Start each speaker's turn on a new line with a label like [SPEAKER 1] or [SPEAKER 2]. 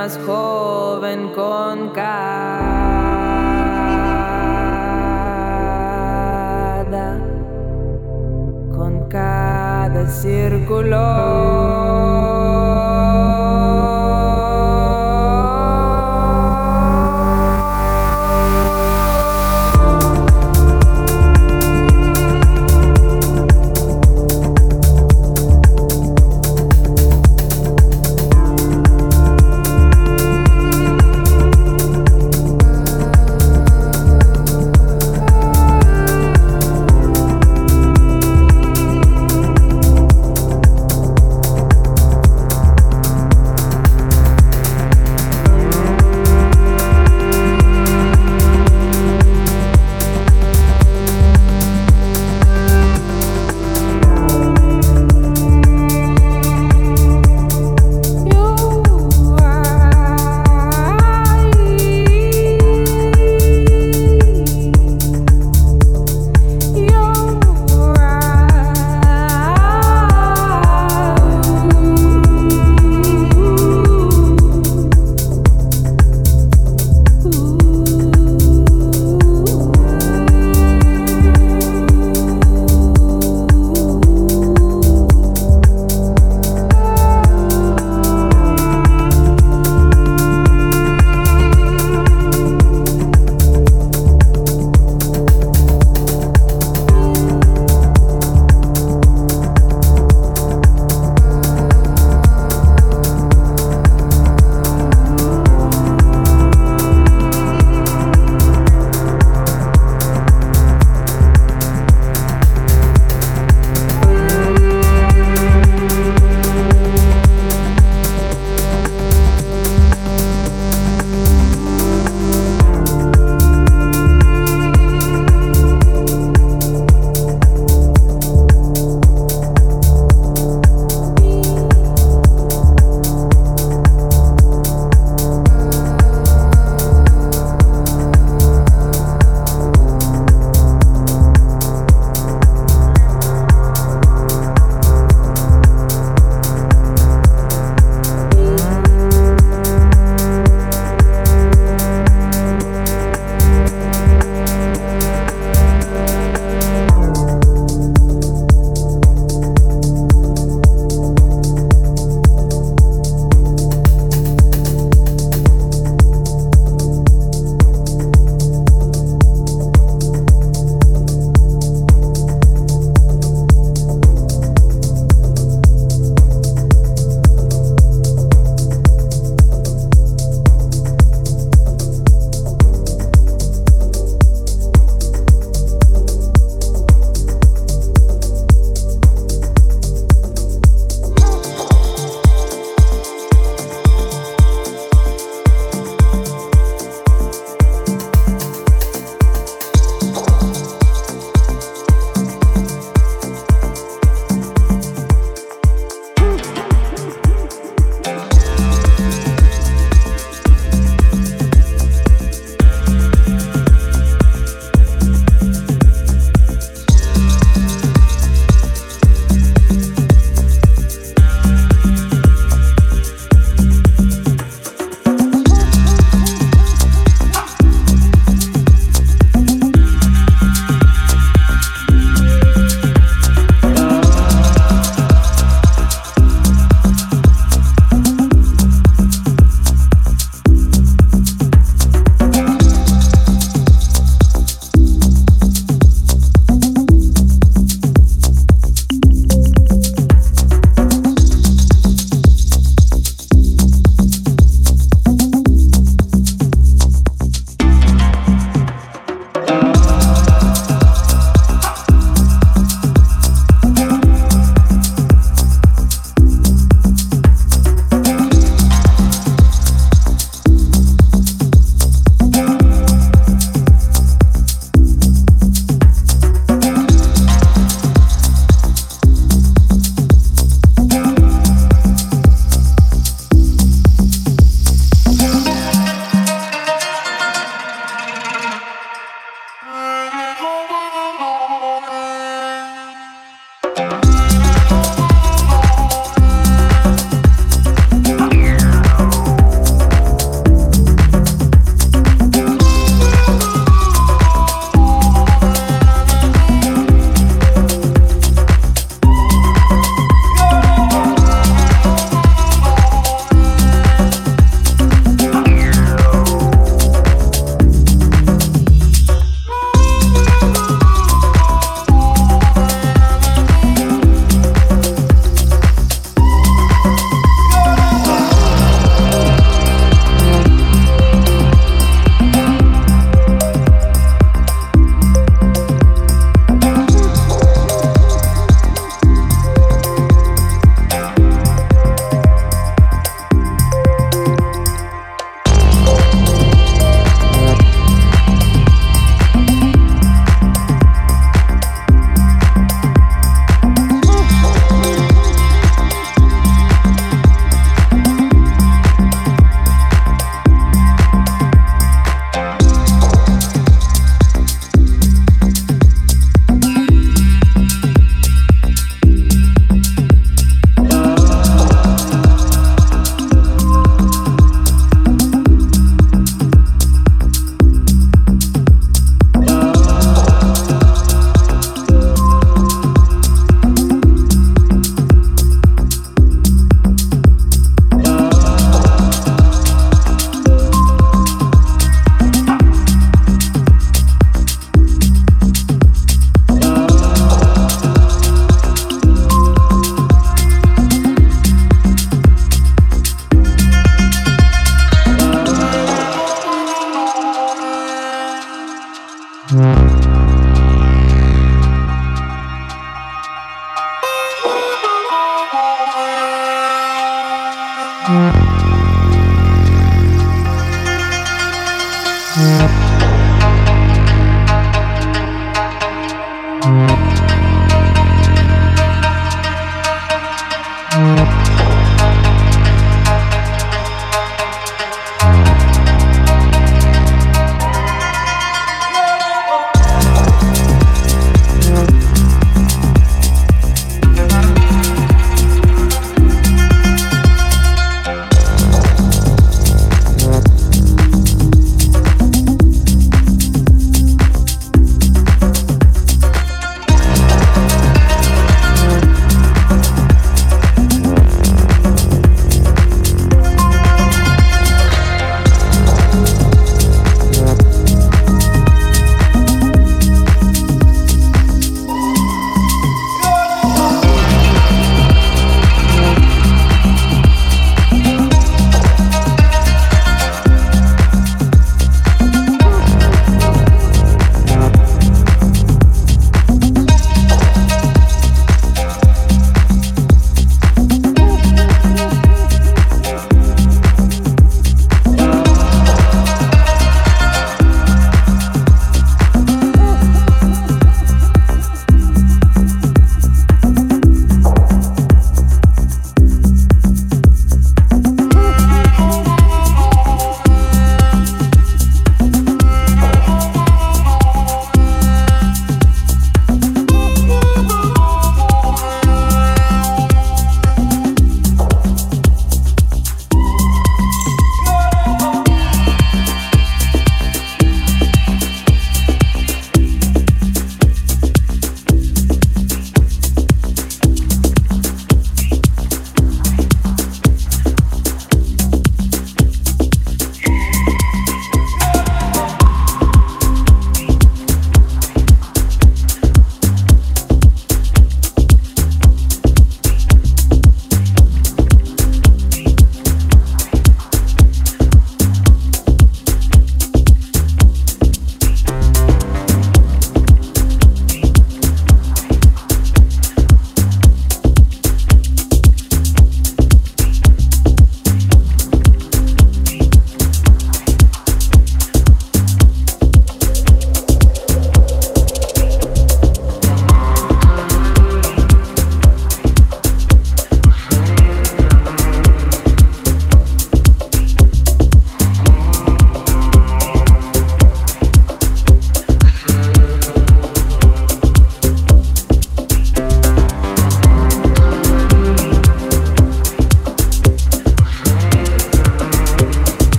[SPEAKER 1] más joven con cada, con cada círculo.